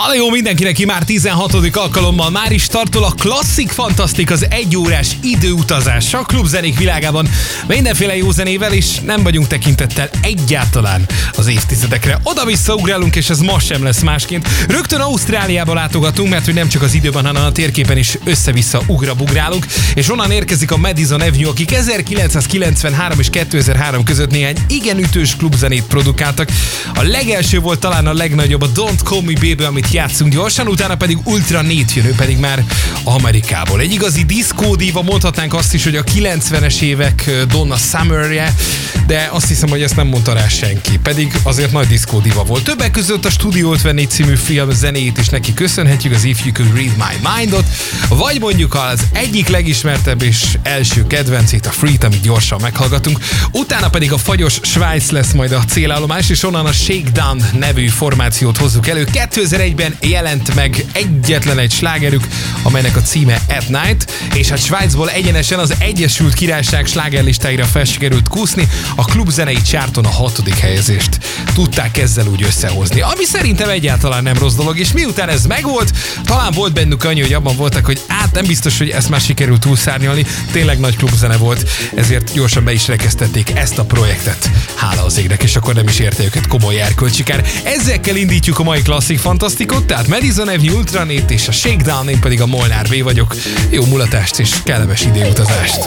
Halló jó mindenkinek, ki már 16. alkalommal már is tartol a klasszik fantasztik az egyórás időutazás a klubzenék világában. Mindenféle jó zenével is nem vagyunk tekintettel egyáltalán az évtizedekre. Oda-vissza ugrálunk, és ez ma sem lesz másként. Rögtön Ausztráliába látogatunk, mert hogy nem csak az időben, hanem a térképen is össze-vissza ugrabugrálunk, és onnan érkezik a Madison Avenue, akik 1993 és 2003 között néhány igen ütős klubzenét produkáltak. A legelső volt talán a legnagyobb, a Don't Call Me Baby, amit játszunk gyorsan, utána pedig Ultra Nét jön, ő pedig már Amerikából. Egy igazi diszkódíva, mondhatnánk azt is, hogy a 90-es évek Donna Summerje, de azt hiszem, hogy ezt nem mondta rá senki, pedig azért nagy diszkódíva volt. Többek között a Studio 54 című film zenéjét is neki köszönhetjük, az If You Could Read My Mindot, vagy mondjuk az egyik legismertebb és első kedvencét, a Freet, amit gyorsan meghallgatunk. Utána pedig a fagyos Svájc lesz majd a célállomás, és onnan a Shakedown nevű formációt hozzuk elő. 2001-ben jelent meg egyetlen egy slágerük, amelynek a címe At Night, és hát Svájcból egyenesen az Egyesült Királyság slágerlistáira felsikerült kúszni, a klubzenei csárton a hatodik helyezést tudták ezzel úgy összehozni. Ami szerintem egyáltalán nem rossz dolog, és miután ez megvolt, talán volt bennük annyi, hogy abban voltak, hogy át nem biztos, hogy ezt már sikerült túlszárnyalni, tényleg nagy klubzene volt, ezért gyorsan be is rekesztették ezt a projektet. Hála az égnek, és akkor nem is érte őket komoly erkölcsikár. Ezekkel indítjuk a mai klasszik fantasztikot, tehát Madison Avenue Ultranét és a Shakedown, én pedig a Molnár V vagyok. Jó mulatást és kellemes időutazást!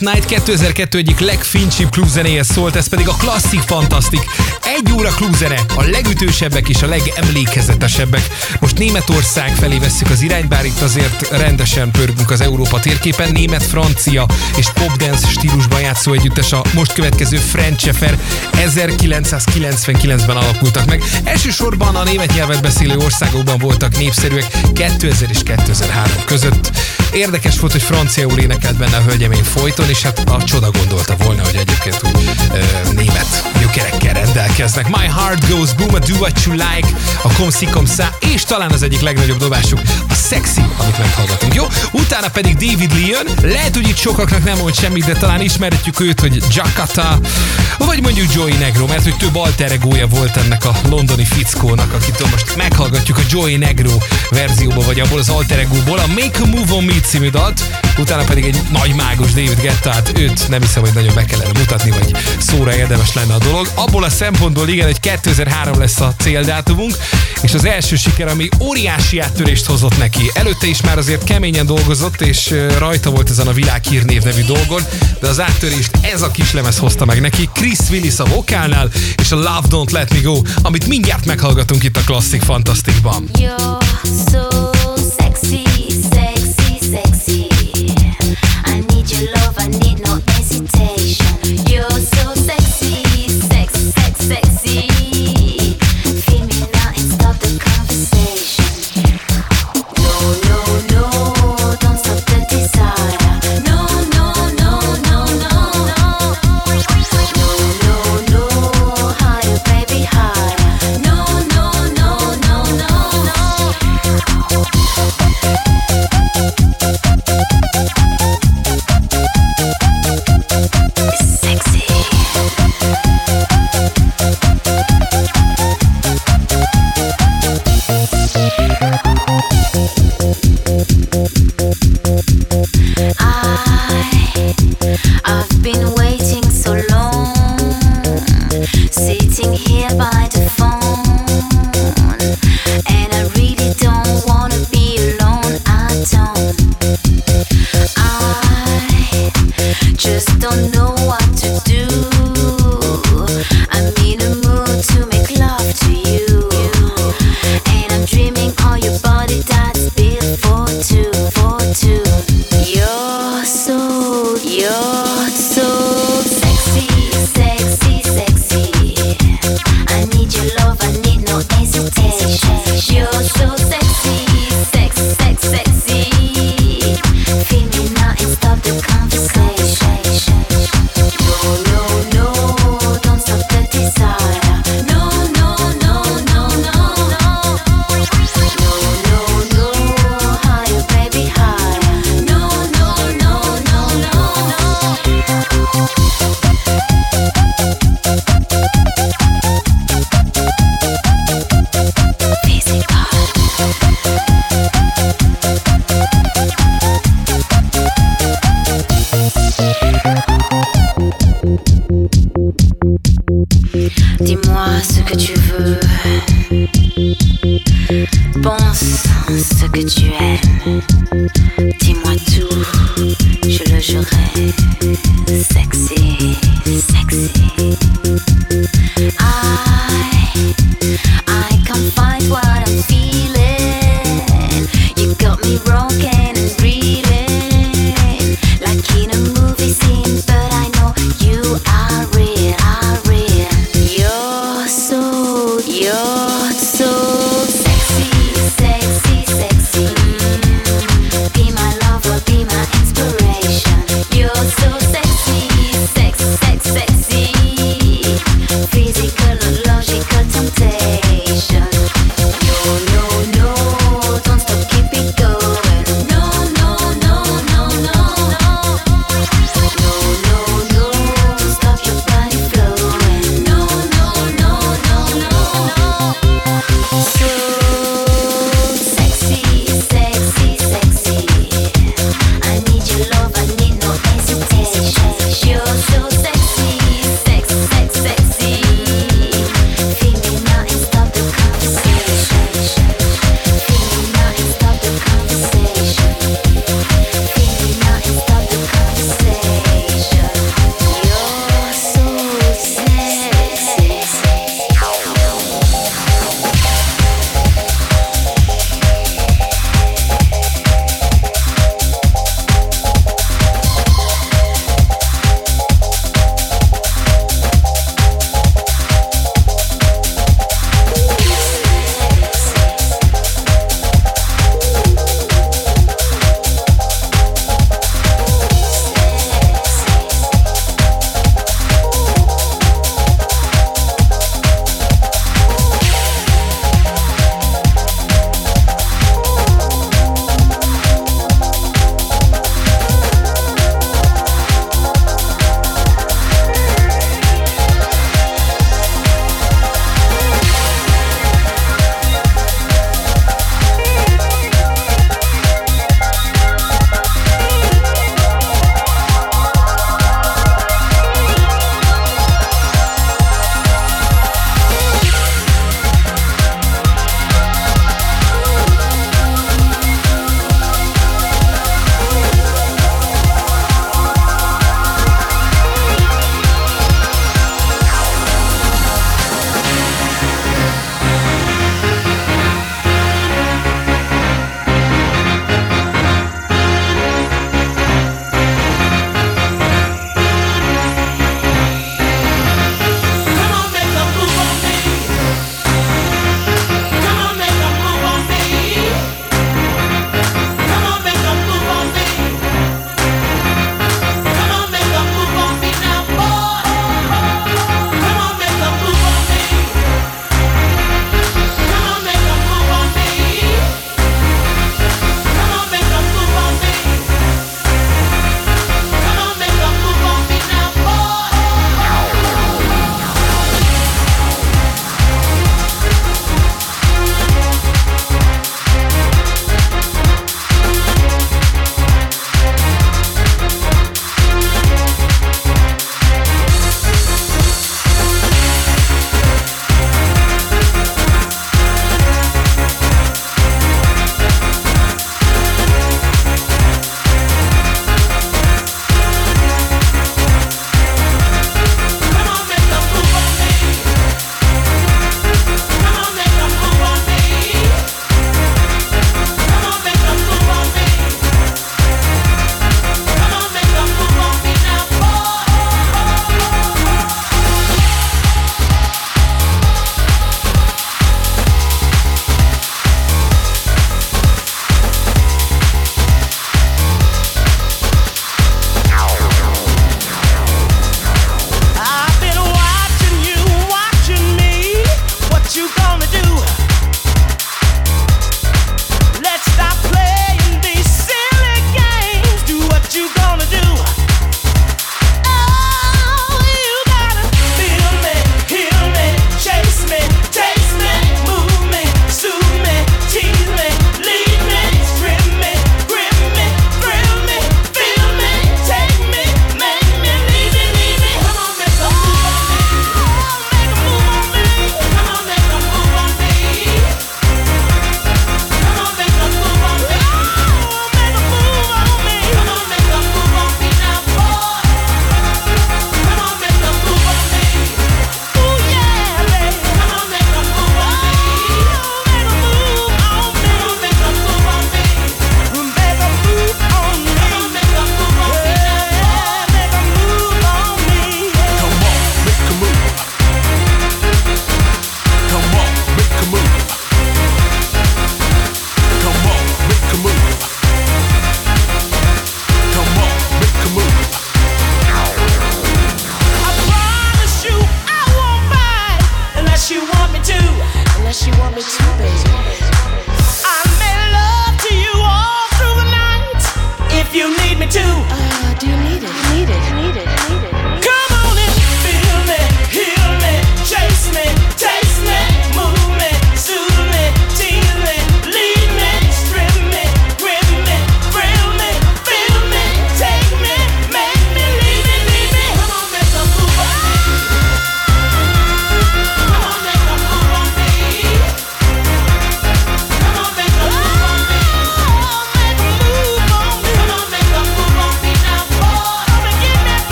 Night 2002 egyik legfincsibb klubzenéhez szólt, ez pedig a klasszik fantasztik. Egy óra klubzene, a legütősebbek és a legemlékezetesebbek. Most Németország felé vesszük az irányt, bár itt azért rendesen pörgünk az Európa térképen. Német, francia és popdance stílusban játszó együttes a most következő French Affair 1999-ben alakultak meg. Elsősorban a német nyelvet beszélő országokban voltak népszerűek 2000 és 2003 között. Érdekes volt, hogy franciául énekelt benne a hölgyemény folyton, és hát a csoda gondolta volna, hogy egyébként úgy ö, német gyökerekkel rendelkeznek. My Heart Goes Boom, a Do What You Like, a Komsi Komsa, és talán az egyik legnagyobb dobásuk, a Sexy, amit meghallgatunk, jó? Utána pedig David Lee jön, lehet, hogy itt sokaknak nem mond semmit, de talán ismerhetjük őt, hogy Jakata, vagy mondjuk Joey Negro, mert hogy több alter egója volt ennek a londoni fickónak, akitől most meghallgatjuk a Joey Negro verzióból, vagy abból az alter egóból, a Make a Move on Me című dalt, utána pedig egy nagy mágus David Guetta, hát őt nem hiszem, hogy nagyon be kellene mutatni, vagy szóra érdemes lenne a dolog. Abból a szempontból igen, hogy 2003 lesz a céldátumunk, és az első siker, ami óriási áttörést hozott neki. Előtte is már azért keményen dolgozott, és rajta volt ezen a világhírnév nevű dolgon, de az áttörést ez a kislemez hozta meg neki. Chris Willis a vokálnál, és a Love Don't Let Me Go, amit mindjárt meghallgatunk itt a Classic Fantasticban. You're so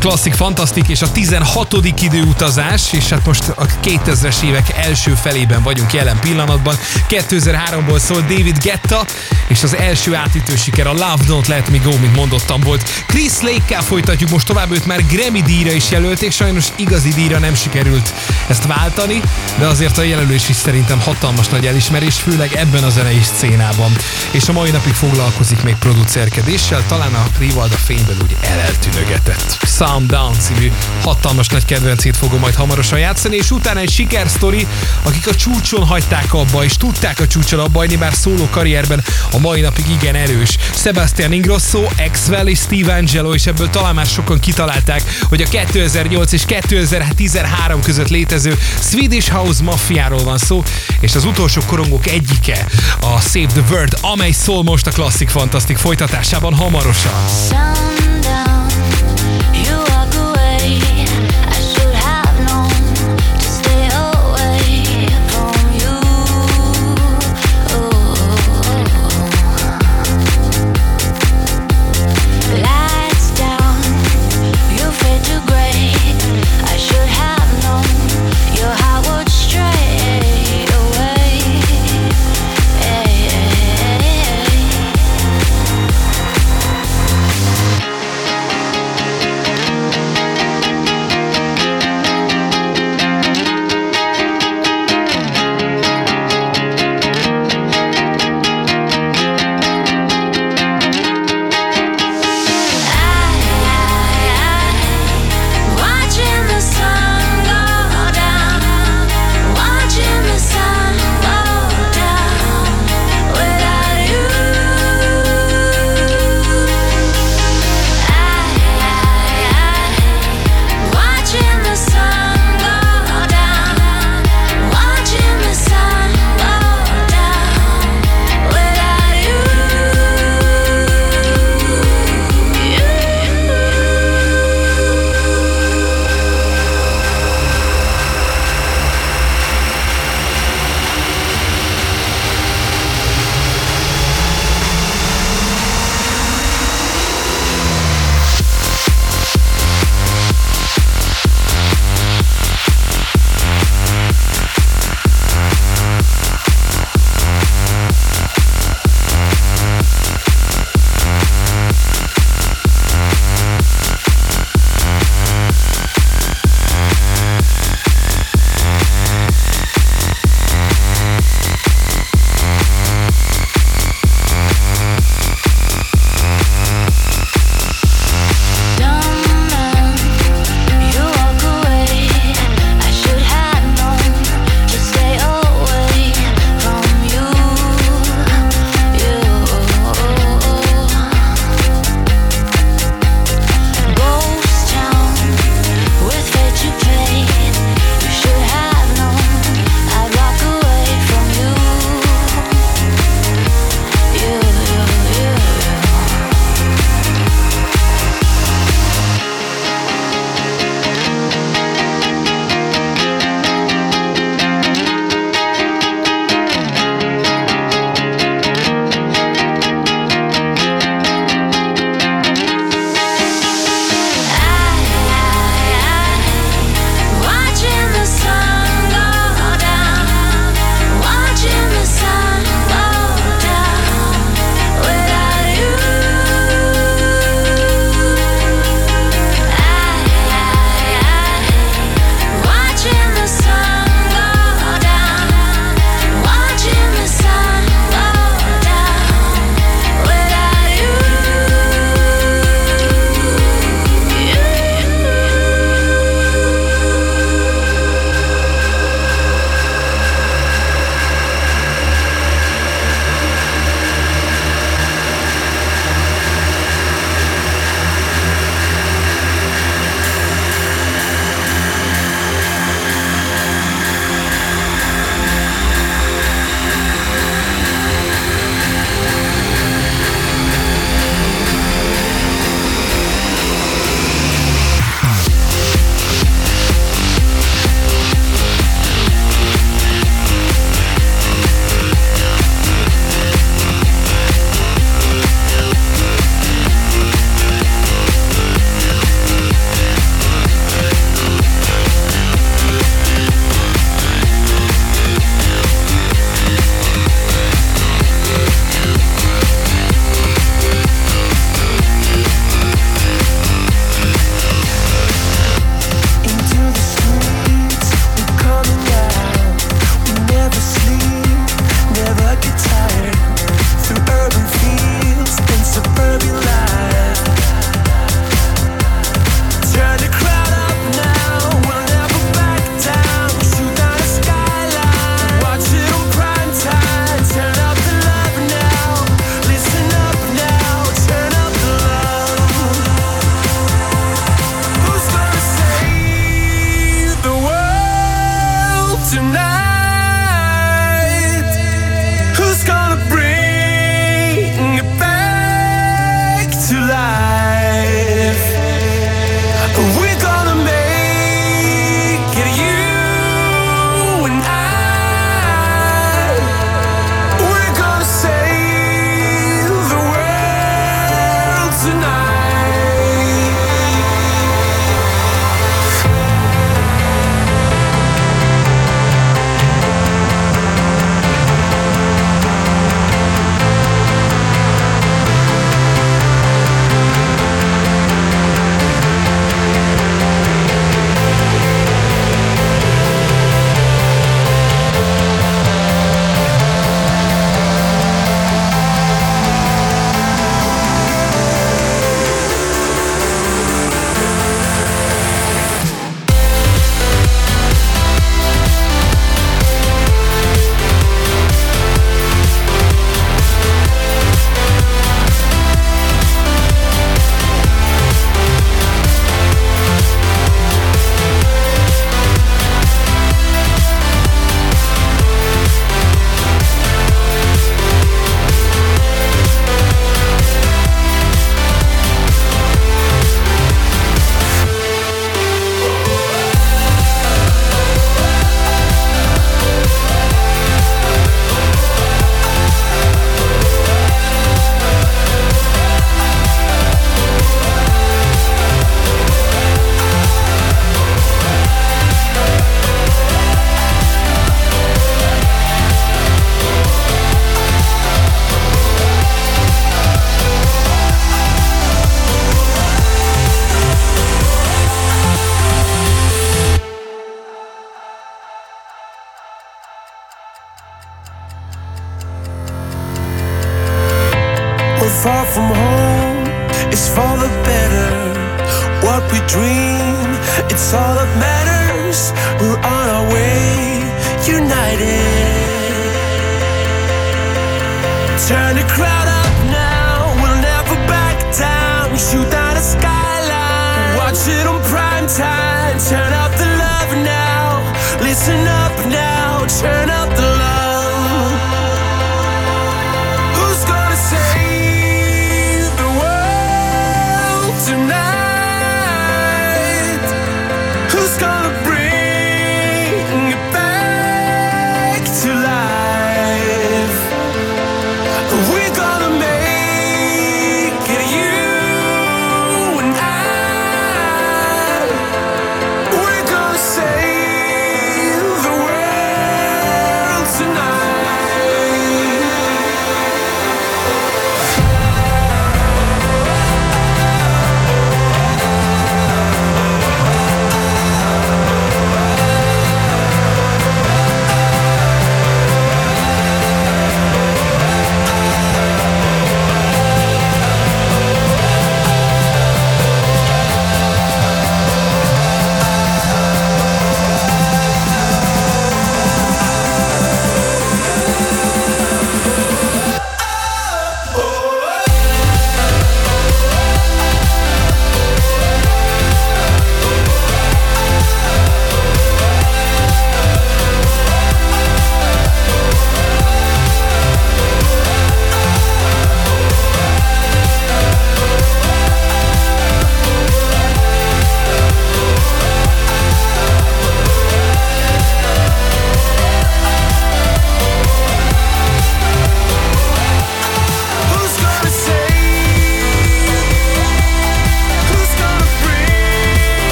klasszik, fantasztik és a 16. időutazás, és hát most a 2000-es évek első felében vagyunk jelen pillanatban. 2003-ból szól David Getta, és az első átütő siker a Love Don't Let Me Go, mint mondottam volt. Chris Lake-kel folytatjuk most tovább, őt már Grammy díjra is jelölték, sajnos igazi díjra nem sikerült ezt váltani, de azért a jelölés is szerintem hatalmas nagy elismerés, főleg ebben a zenei szcénában. És a mai napig foglalkozik még producerkedéssel, talán a Rivalda fényben úgy eleltűnögetett. Sound Down című hatalmas nagy kedvencét fogom majd hamarosan játszani, és utána egy sikersztori, akik a csúcson hagyták abba, és tudták a csúcson abba hagyni, bár szóló karrierben a mai napig igen erős. Sebastian Ingrosso, Axwell és Steve Angelo, és ebből talán már sokan kitalálták, hogy a 2008 és 2013 között létező Swedish House Mafiáról van szó, és az utolsó korongok egyike, a Save the World, amely szól most a klasszik fantasztik folytatásában hamarosan. Sundown,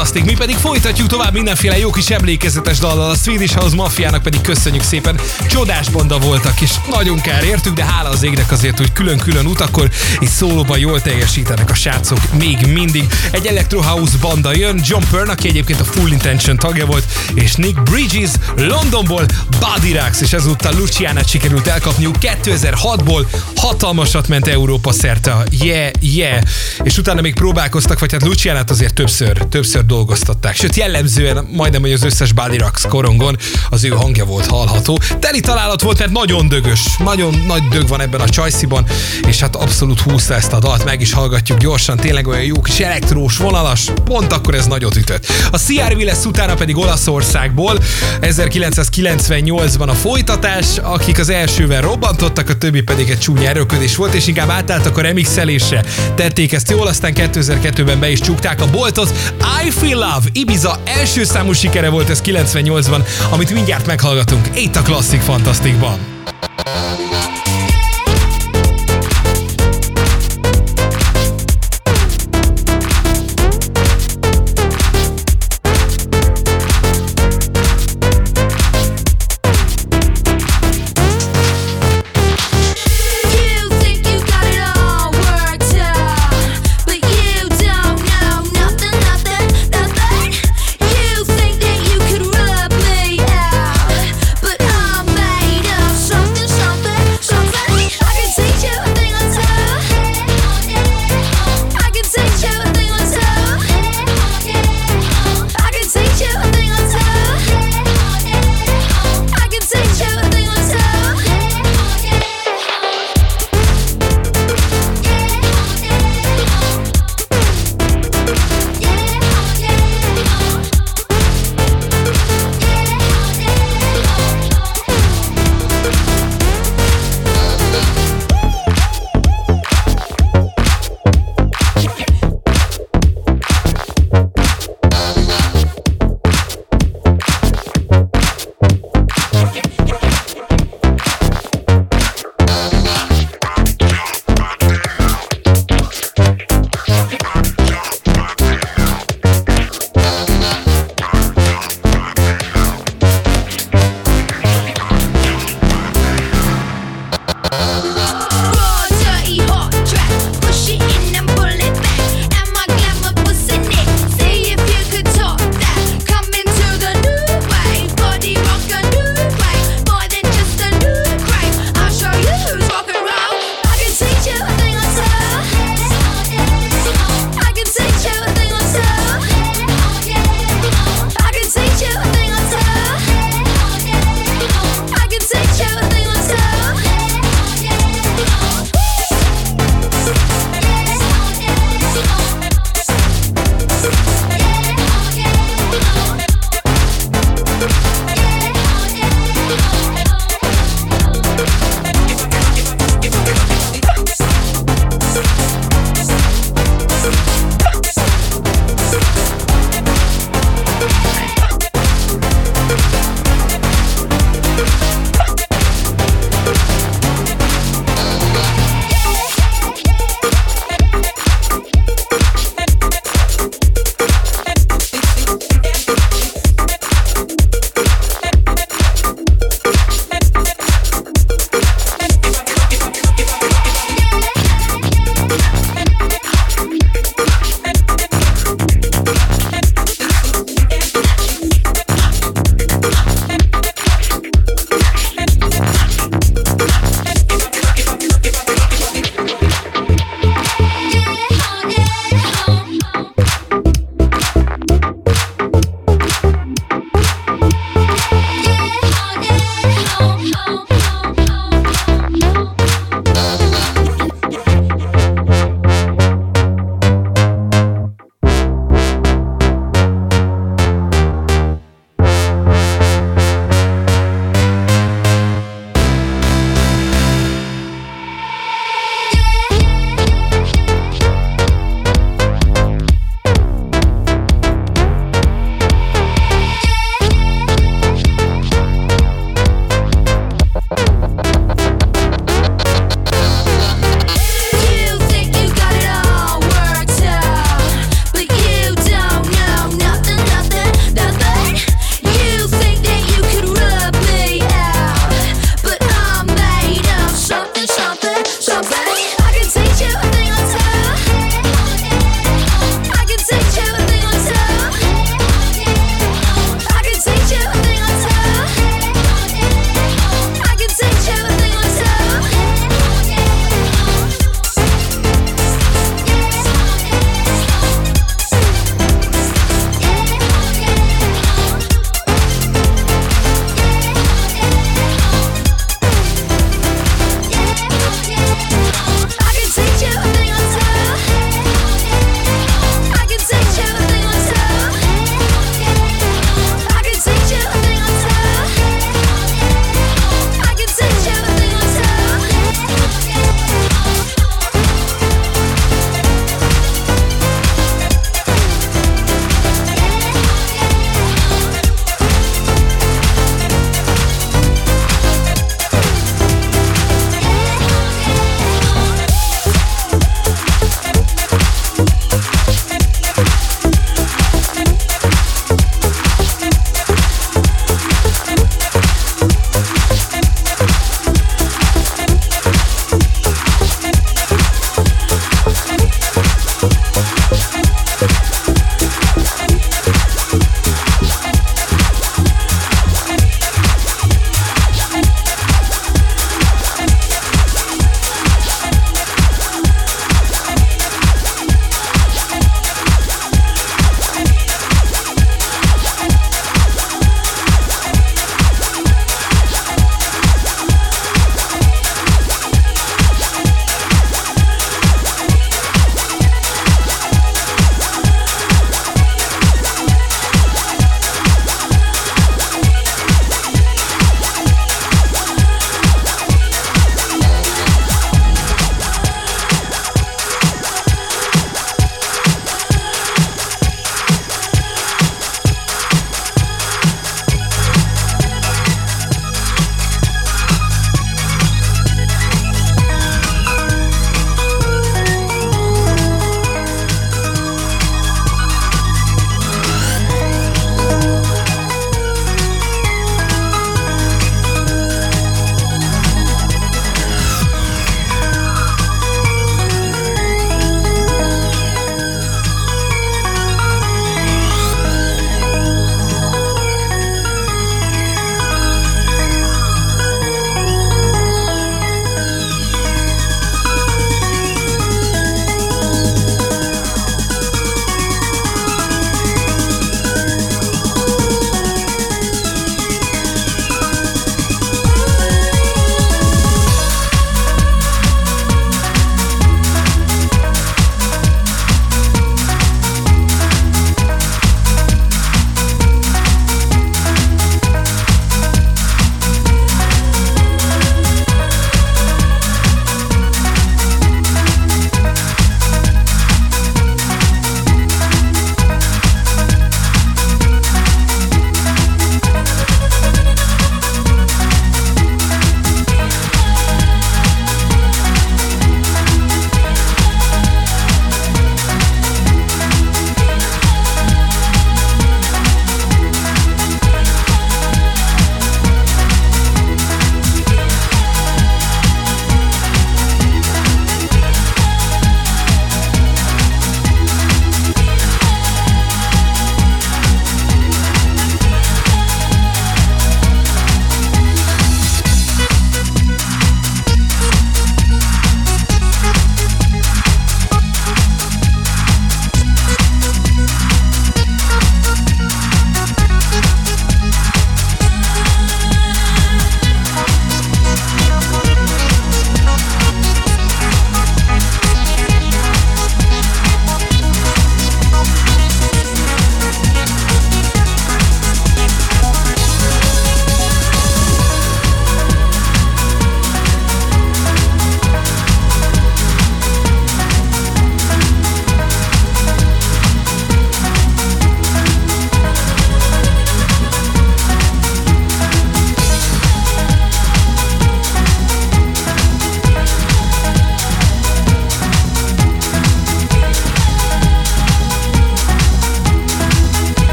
fantasztik, mi pedig folytatjuk tovább mindenféle jó kis emlékezetes dallal, a Swedish House Mafiának pedig köszönjük szépen, csodás banda voltak, és nagyon kár értük, de hála az égnek azért, hogy külön-külön út, akkor egy szólóban jól teljesítenek a srácok még mindig. Egy Electro House banda jön, John Pern, aki egyébként a Full Intention tagja volt, és Nick Bridges Londonból, Buddy Rax, és ezúttal Luciana sikerült elkapniuk. 2006-ból, hatalmasat ment Európa szerte. Yeah, Yeah, és utána még próbálkoztak, vagy hát Lucianát azért többször, többször dolgoztatták. Sőt, jellemzően majdnem, hogy az összes Buddy Rax korongon az ő hangja volt hallható. Teli találat volt, mert nagyon dögös, nagyon nagy dög van ebben a csajsziban, és hát abszolút húzta ezt a dalt, meg is hallgatjuk gyorsan, tényleg olyan jó kis elektrós, vonalas, pont akkor ez nagyot ütött. A CR lesz utána pedig Olaszországból, 1998-ban a folytatás, akik az elsővel robbantottak, a többi pedig egy csúnya erőködés volt, és inkább átálltak a remixelésre. Tették ezt jól, aztán 2002-ben be is csukták a boltot. I Feel Love, Ibiza első számú sikere volt ez 98-ban, amit mindjárt meghallgatunk itt a Classic Fantasticban.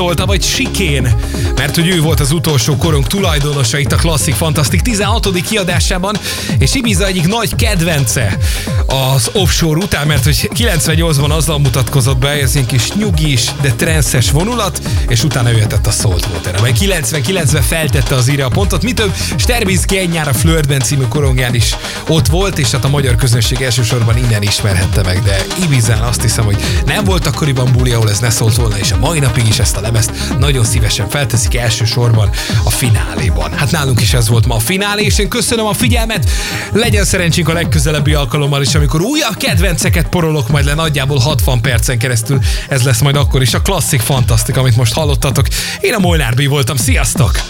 Szólta, vagy Sikén, mert hogy ő volt az utolsó korong tulajdonosa itt a Klasszik Fantasztik 16. kiadásában, és Ibiza egyik nagy kedvence az offshore után, mert hogy 98-ban azzal mutatkozott be, ez egy kis nyugis, de transzes vonulat, és utána jöhetett a Saltwater, amely 99-ben feltette az írja a pontot. Mi több, Sterbinski egy nyár a Flirtben című korongján is ott volt, és hát a magyar közönség elsősorban innen ismerhette meg, de Ibizán azt hiszem, hogy nem volt akkoriban buli, ahol ez ne szólt volna, és a mai napig is ezt a lemezt nagyon szívesen felteszik elsősorban a fináléban. Hát nálunk is ez volt ma a finálé, és én köszönöm a figyelmet, legyen szerencsénk a legközelebbi alkalommal is, amikor újabb kedvenceket porolok majd le nagyjából 60 percen keresztül. Ez lesz majd akkor is a klasszik fantasztik, amit most hallottatok. Én a Molnár B voltam, sziasztok!